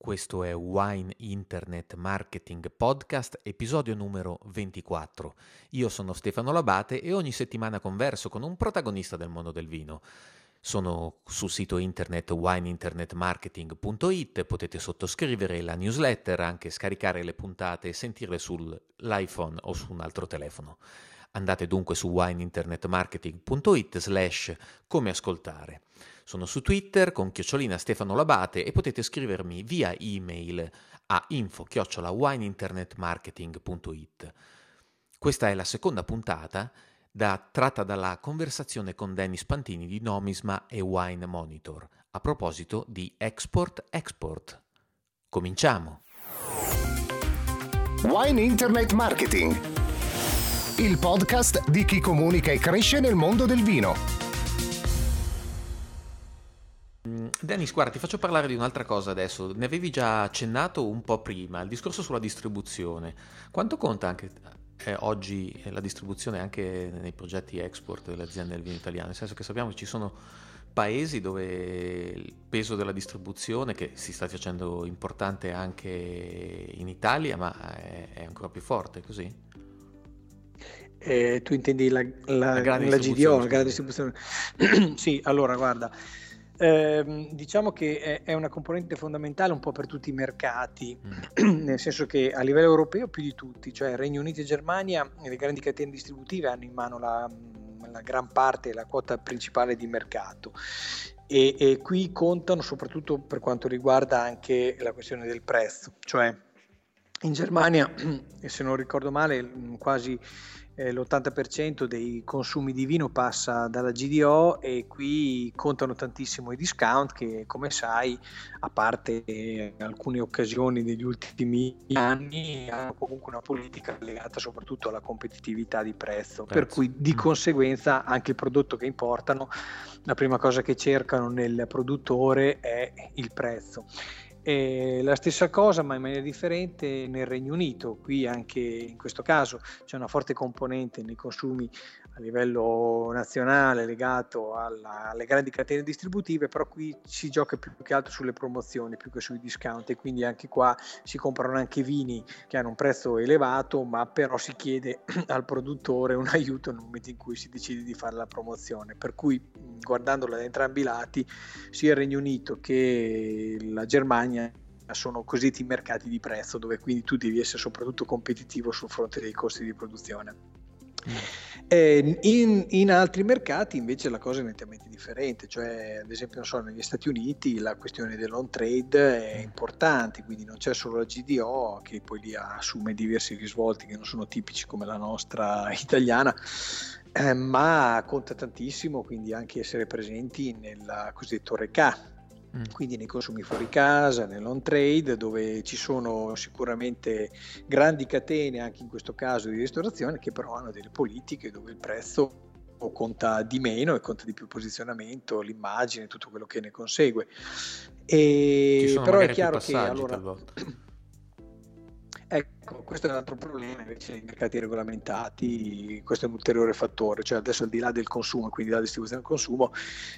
Questo è Wine Internet Marketing Podcast, episodio numero 24. Io sono Stefano Labate e ogni settimana converso con un protagonista del mondo del vino. Sono sul sito internet wineinternetmarketing.it, potete sottoscrivere la newsletter, anche scaricare le puntate e sentirle sull'iPhone o su un altro telefono. Andate dunque su wineinternetmarketing.it slash come ascoltare. Sono su Twitter con chiocciolina Stefano Labate e potete scrivermi via email a info-wineinternetmarketing.it. Questa è la seconda puntata da, tratta dalla conversazione con Dennis Pantini di Nomisma e Wine Monitor a proposito di export-export. Cominciamo! Wine Internet Marketing, il podcast di chi comunica e cresce nel mondo del vino. Dennis, guarda, ti faccio parlare di un'altra cosa adesso. Ne avevi già accennato un po' prima, il discorso sulla distribuzione. Quanto conta anche eh, oggi eh, la distribuzione anche nei progetti export delle aziende del vino italiano? Nel senso che sappiamo che ci sono paesi dove il peso della distribuzione, che si sta facendo importante anche in Italia, ma è, è ancora più forte, così? Eh, tu intendi la, la, la, la GDO, la grande distribuzione? sì, allora guarda. Eh, diciamo che è, è, una componente fondamentale un po' per tutti i mercati, mm. nel senso che a livello europeo più di tutti, cioè Regno Unito e Germania, le grandi catene distributive hanno in mano la, la gran parte, la quota principale di mercato. E, e qui contano soprattutto per quanto riguarda anche la questione del prezzo, cioè in Germania, se non ricordo male, quasi eh, l'80% dei consumi di vino passa dalla GDO e qui contano tantissimo i discount che come sai a parte eh, alcune occasioni degli ultimi anni hanno comunque una politica legata soprattutto alla competitività di prezzo Prezzo. per cui di mm. conseguenza anche il prodotto che importano la prima cosa che cercano nel produttore è il prezzo e la stessa cosa, ma in maniera differente, nel Regno Unito. Qui anche in questo caso c'è una forte componente nei consumi a livello nazionale legato alla, alle grandi catene distributive, però qui si gioca più che altro sulle promozioni più che sui discount e quindi anche qua si comprano anche vini che hanno un prezzo elevato, ma però si chiede al produttore un aiuto nel momento in cui si decide di fare la promozione. Per cui guardandola da entrambi i lati, sia il Regno Unito che la Germania sono cosiddetti mercati di prezzo, dove quindi tu devi essere soprattutto competitivo sul fronte dei costi di produzione. Eh, in, in, altri mercati invece la cosa è nettamente differente, cioè ad esempio so, negli Stati Uniti la questione dell'on trade è importante, quindi non c'è solo la GDO che poi lì assume diversi risvolti che non sono tipici come la nostra italiana, eh, ma conta tantissimo quindi anche essere presenti nel cosiddetto RECA, Mm. quindi nei consumi fuori casa, nell'on trade, dove ci sono sicuramente grandi catene, anche in questo caso di ristorazione, che però hanno delle politiche dove il prezzo conta di meno e conta di più il posizionamento, l'immagine, tutto quello che ne consegue. E, però è chiaro che allora... Ecco, questo è un altro problema invece nei mercati regolamentati, questo è un ulteriore fattore, cioè adesso al di là del consumo, quindi della distribuzione del consumo,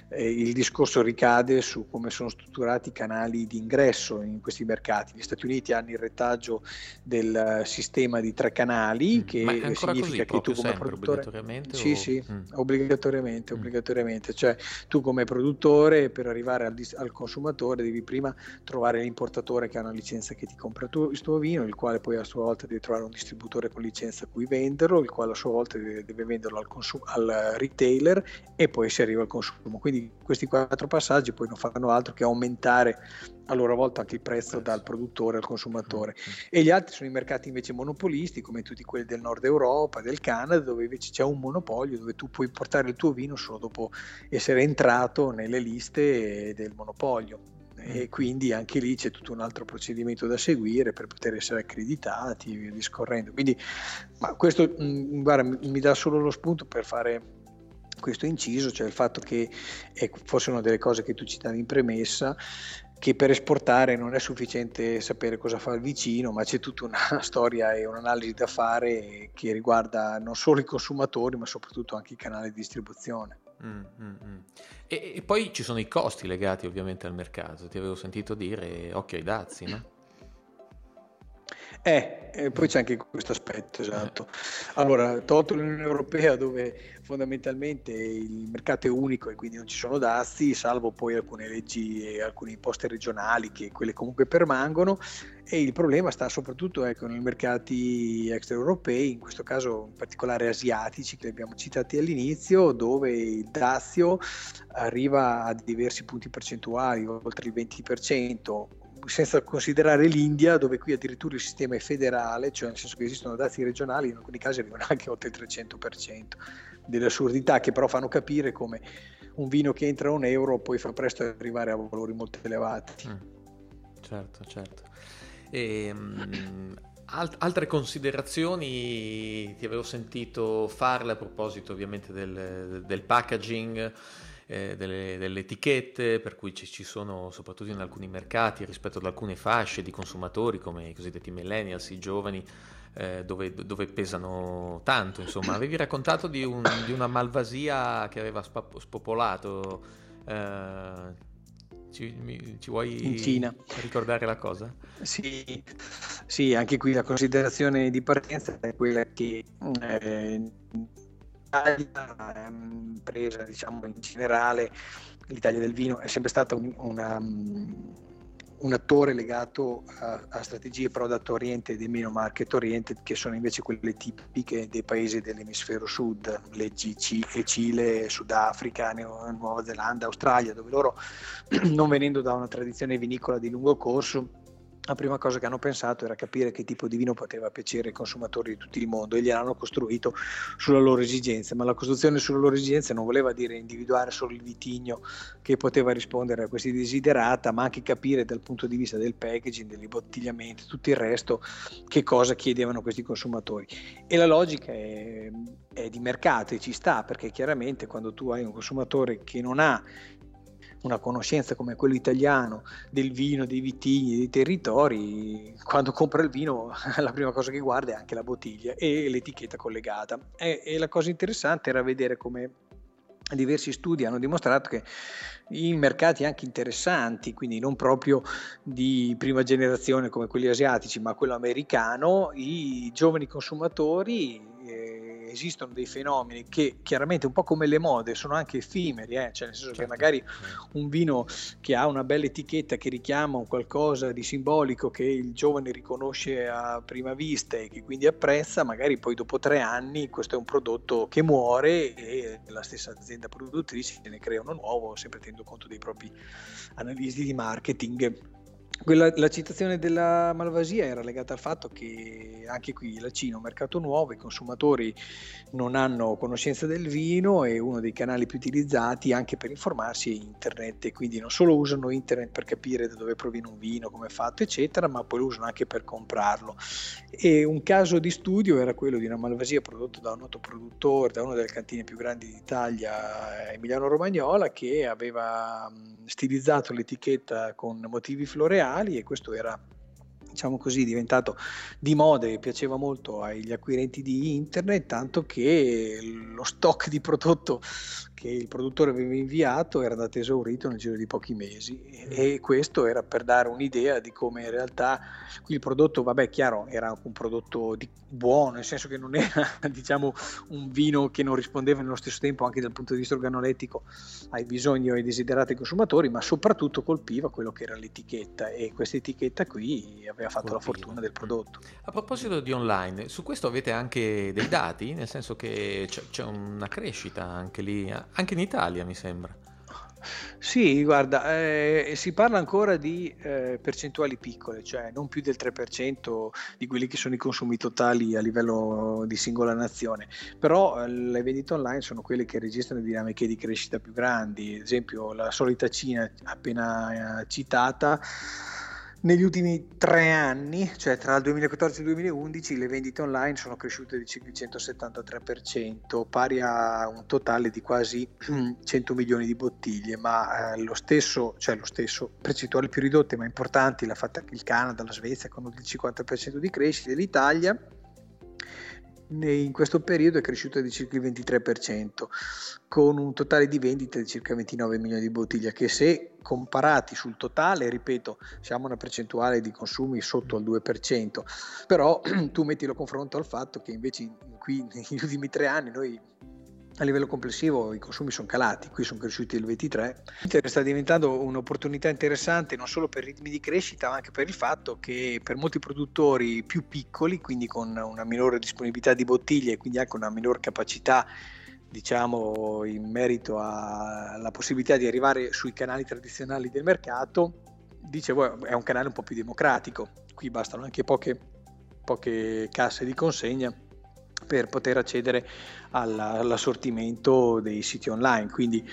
eh, il discorso ricade su come sono strutturati i canali di ingresso in questi mercati. Gli Stati Uniti hanno il retaggio del sistema di tre canali, mm, che significa che tu come produttore... Obbligatoriamente? Sì, o... sì, mm. obbligatoriamente, mm. obbligatoriamente, cioè tu come produttore per arrivare al, al, consumatore devi prima trovare l'importatore che ha una licenza che ti compra tu, il tuo vino, il quale poi a sua volta deve trovare un distributore con licenza a cui venderlo, il quale a sua volta deve, deve venderlo al, consum- al, retailer e poi si arriva al consumo. Quindi questi quattro passaggi poi non fanno altro che aumentare a loro volta anche il prezzo dal produttore al consumatore. Mm-hmm. E gli altri sono i mercati invece monopolisti, come tutti quelli del nord Europa, del Canada, dove invece c'è un monopolio, dove tu puoi portare il tuo vino solo dopo essere entrato nelle liste del monopolio e quindi anche lì c'è tutto un altro procedimento da seguire per poter essere accreditati e via discorrendo. Quindi, ma questo mh, mm, guarda, mi dà solo lo spunto per fare questo inciso, cioè il fatto che è forse una delle cose che tu citavi in premessa, che per esportare non è sufficiente sapere cosa fa il vicino, ma c'è tutta una storia e un'analisi da fare che riguarda non solo i consumatori, ma soprattutto anche i canali di distribuzione. Mm, mm, mm. E, e, poi ci sono i costi legati ovviamente al mercato, ti avevo sentito dire occhio ai dazi, no? Eh, e poi c'è anche questo aspetto, esatto. Allora, tolto l'Unione Europea dove fondamentalmente il mercato è unico e quindi non ci sono dazi, salvo poi alcune leggi e alcune imposte regionali che quelle comunque permangono e il problema sta soprattutto ecco, nei mercati extraeuropei, in questo caso in particolare asiatici che abbiamo citati all'inizio, dove il dazio arriva a diversi punti percentuali, oltre il 20%, senza considerare l'India, dove qui addirittura il sistema è federale, cioè nel senso che esistono dazi regionali, in alcuni casi arrivano anche oltre il 300%, delle assurdità che però fanno capire come un vino che entra a un euro poi fa presto arrivare a valori molto elevati. Mm. Certo, certo. E, um, alt- altre considerazioni ti avevo sentito farle a proposito ovviamente del, del packaging eh, delle, delle, etichette, per cui ci, ci, sono soprattutto in alcuni mercati rispetto ad alcune fasce di consumatori come i cosiddetti millennials, i giovani, eh, dove, dove, pesano tanto. Insomma, avevi raccontato di, un, di una malvasia che aveva spopolato. Eh, ci, mi, ci, vuoi ricordare la cosa? Sì, sì, anche qui la considerazione di partenza è quella che eh, presa diciamo in generale, l'Italia del vino è sempre stata un, una, un attore legato a, a, strategie product oriented e meno market oriented che sono invece quelle tipiche dei paesi dell'emisfero sud, le GC e Cile, Sudafrica, Nuova Zelanda, Australia, dove loro non venendo da una tradizione vinicola di lungo corso la prima cosa che hanno pensato era capire che tipo di vino poteva piacere ai consumatori di tutto il mondo e gliel'hanno costruito sulla loro esigenza, ma la costruzione sulle loro esigenze non voleva dire individuare solo il vitigno che poteva rispondere a questi desiderata, ma anche capire dal punto di vista del packaging, dell'imbottigliamento, tutto il resto, che cosa chiedevano questi consumatori. E la logica è, è di mercato e ci sta, perché chiaramente quando tu hai un consumatore che non ha una conoscenza come quello italiano del vino, dei vitigni, dei territori, quando compra il vino la prima cosa che guarda è anche la bottiglia e l'etichetta collegata. E, e la cosa interessante era vedere come diversi studi hanno dimostrato che in mercati anche interessanti, quindi non proprio di prima generazione come quelli asiatici, ma quello americano, i giovani consumatori esistono dei fenomeni che chiaramente un po' come le mode sono anche effimeri, eh? cioè nel senso certo. che magari un vino che ha una bella etichetta che richiama un qualcosa di simbolico che il giovane riconosce a prima vista e che quindi apprezza, magari poi dopo tre anni questo è un prodotto che muore e la stessa azienda produttrice ne crea uno nuovo, sempre tenendo conto dei propri analisi di marketing quella, la citazione della malvasia era legata al fatto che anche qui la Cina è un mercato nuovo, i consumatori non hanno conoscenza del vino e uno dei canali più utilizzati anche per informarsi è internet e quindi non solo usano internet per capire da dove proviene un vino, come è fatto eccetera, ma poi lo usano anche per comprarlo. E un caso di studio era quello di una malvasia prodotta da un noto produttore, da una delle cantine più grandi d'Italia, Emiliano Romagnola, che aveva stilizzato l'etichetta con motivi floreali digitali e questo era diciamo così, diventato di moda e piaceva molto agli acquirenti di internet, tanto che lo stock di prodotto che il produttore aveva inviato era andato esaurito nel giro di pochi mesi e questo era per dare un'idea di come in realtà il prodotto, vabbè chiaro, era un prodotto di, buono, nel senso che non era diciamo un vino che non rispondeva nello stesso tempo anche dal punto di vista organolettico ai bisogni o ai desiderati dei consumatori, ma soprattutto colpiva quello che era l'etichetta e questa etichetta qui aveva fatto colpiva. la fortuna del prodotto. A proposito di online, su questo avete anche dei dati, nel senso che c'è, c'è una crescita anche lì anche in Italia mi sembra. Sì, guarda, eh, si parla ancora di eh, percentuali piccole, cioè non più del 3% di quelli che sono i consumi totali a livello di singola nazione, però eh, le vendite online sono quelle che registrano dinamiche di crescita più grandi, ad esempio la solita Cina appena eh, citata negli ultimi tre anni, cioè tra il 2014 e il 2011, le vendite online sono cresciute il 173%, pari a un totale di quasi 100 milioni di bottiglie, ma eh, lo stesso, cioè lo stesso, percentuali più ridotte ma importanti, l'ha fatta il Canada, la Svezia con il 50% di crescita, l'Italia in questo periodo è cresciuta di circa il 23%, con un totale di vendite di circa 29 milioni di bottiglie, che se comparati sul totale, ripeto, siamo una percentuale di consumi sotto al 2%, però tu metti lo confronto al fatto che invece qui negli ultimi tre anni noi a livello complessivo i consumi sono calati, qui sono cresciuti il 23. Sta diventando un'opportunità interessante non solo per ritmi di crescita, ma anche per il fatto che per molti produttori più piccoli, quindi con una minore disponibilità di bottiglie e quindi anche una minore capacità diciamo in merito alla possibilità di arrivare sui canali tradizionali del mercato, dicevo è un canale un po' più democratico, qui bastano anche poche, poche casse di consegna per poter accedere all'assortimento dei siti online. Quindi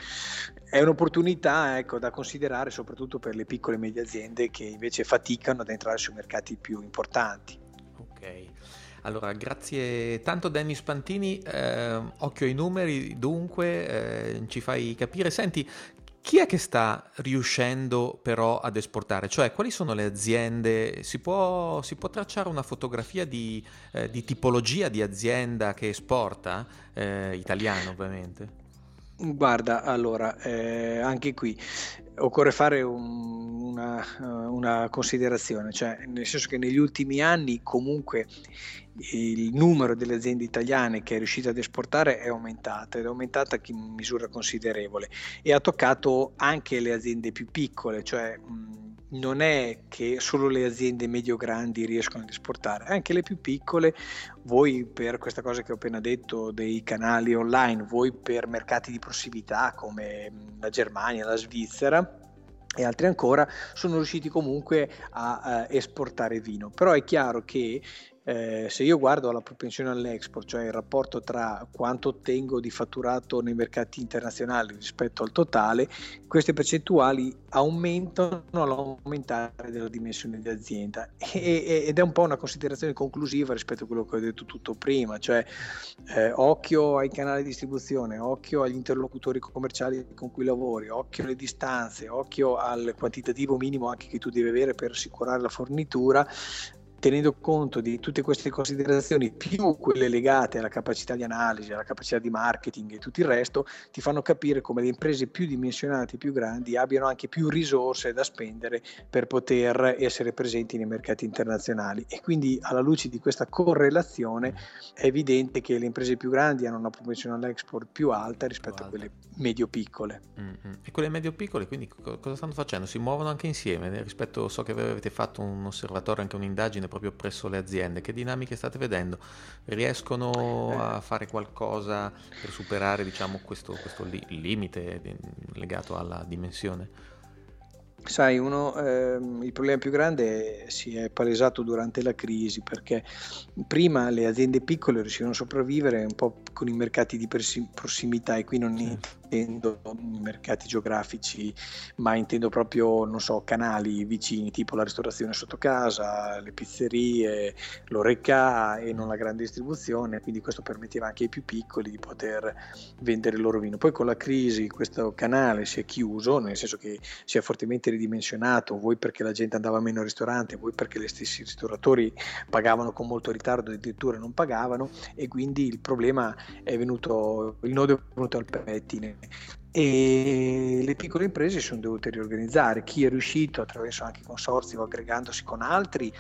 è un'opportunità ecco, da considerare soprattutto per le piccole e medie aziende che invece faticano ad entrare sui mercati più importanti. Ok. Allora, grazie tanto Dennis Pantini, eh, occhio ai numeri, dunque eh, ci fai capire. Senti, chi è che sta riuscendo però ad esportare? Cioè, quali sono le aziende? Si può, si può tracciare una fotografia di, eh, di, tipologia di azienda che esporta? Eh, italiana, ovviamente. Guarda, allora, eh, anche qui occorre fare un, una, una, considerazione, cioè nel senso che negli ultimi anni comunque il numero delle aziende italiane che è riuscita ad esportare è aumentato ed è aumentata in misura considerevole e ha toccato anche le aziende più piccole, cioè mh, non è che solo le aziende medio-grandi riescono ad esportare, anche le più piccole, voi per questa cosa che ho appena detto dei canali online, voi per mercati di prossimità come la Germania, la Svizzera, e altri ancora sono riusciti comunque a, a esportare vino. Però è chiaro che eh, se io guardo la propensione all'export, cioè il rapporto tra quanto ottengo di fatturato nei mercati internazionali rispetto al totale, queste percentuali aumentano all'aumentare della dimensione di azienda. E, ed è un po' una considerazione conclusiva rispetto a quello che ho detto tutto prima, cioè eh, occhio ai canali di distribuzione, occhio agli interlocutori commerciali con cui lavori, occhio alle distanze, occhio al quantitativo minimo anche che tu devi avere per assicurare la fornitura, tenendo conto di tutte queste considerazioni, più quelle legate alla capacità di analisi, alla capacità di marketing e tutto il resto, ti fanno capire come le imprese più dimensionate, più grandi, abbiano anche più risorse da spendere per poter essere presenti nei mercati internazionali. E quindi alla luce di questa correlazione è evidente che le imprese più grandi hanno una propensione all'export più alta rispetto a quelle medio-piccole. Mm-hmm. E quelle medio-piccole quindi cosa stanno facendo? Si muovono anche insieme? Rispetto, so che avete fatto un osservatorio, anche un'indagine proprio presso le aziende. Che dinamiche state vedendo? Riescono a eh. fare qualcosa per superare diciamo, questo, questo li- limite legato alla dimensione? Sai, uno, ehm, il problema più grande si è palesato durante la crisi perché prima le aziende piccole riuscivano a sopravvivere un po' con i mercati di prossimità e qui non intendo mercati geografici, ma intendo proprio, non so, canali vicini, tipo la ristorazione sotto casa, le pizzerie, l'oreca e non la grande distribuzione, quindi questo permetteva anche ai più piccoli di poter vendere il loro vino. Poi con la crisi questo canale si è chiuso, nel senso che si è fortemente ridimensionato, voi perché la gente andava meno al ristorante, voi perché gli stessi ristoratori pagavano con molto ritardo, addirittura non pagavano e quindi il problema è venuto, il nodo è venuto al pettine e le piccole imprese si sono dovute riorganizzare. Chi è riuscito attraverso anche consorzi o aggregandosi con altri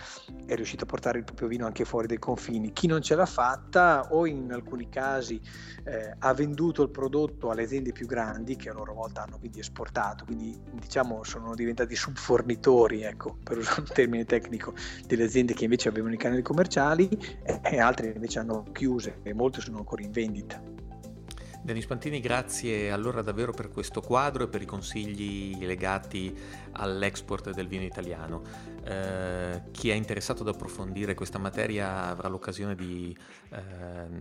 è riuscito a portare il proprio vino anche fuori dai confini. Chi non ce l'ha fatta o in alcuni casi eh, ha venduto il prodotto alle aziende più grandi che a loro volta hanno quindi esportato, quindi diciamo sono diventati subfornitori, ecco, per usare un termine tecnico, delle aziende che invece avevano i canali commerciali e altre invece hanno chiuse e molte sono ancora in vendita. Denis Pantini, grazie allora davvero per questo quadro e per i consigli legati all'export del vino italiano. Eh, chi è interessato ad approfondire questa materia avrà l'occasione di, eh,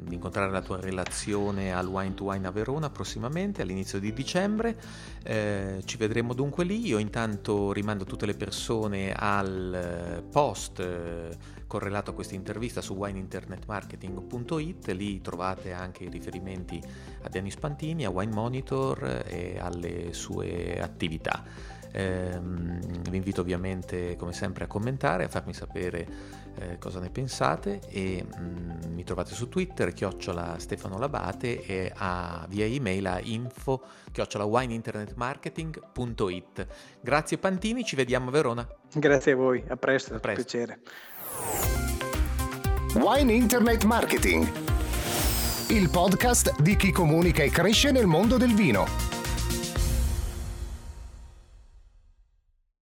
di, incontrare la tua relazione al Wine to Wine a Verona prossimamente, all'inizio di dicembre. Eh, ci vedremo dunque lì. Io intanto rimando tutte le persone al post eh, correlato a questa intervista su wineinternetmarketing.it, lì trovate anche i riferimenti a Denis Pantini, a Wine Monitor e alle sue attività. Ehm, vi invito ovviamente come sempre a commentare, a farmi sapere eh, cosa ne pensate e mh, mm, mi trovate su Twitter chiocciola Stefano Labate e a, via email a info chiocciola wineinternetmarketing.it. Grazie Pantini, ci vediamo a Verona. Grazie a voi, a presto, a presto. piacere. Wine Internet Marketing, il podcast di chi comunica e cresce nel mondo del vino.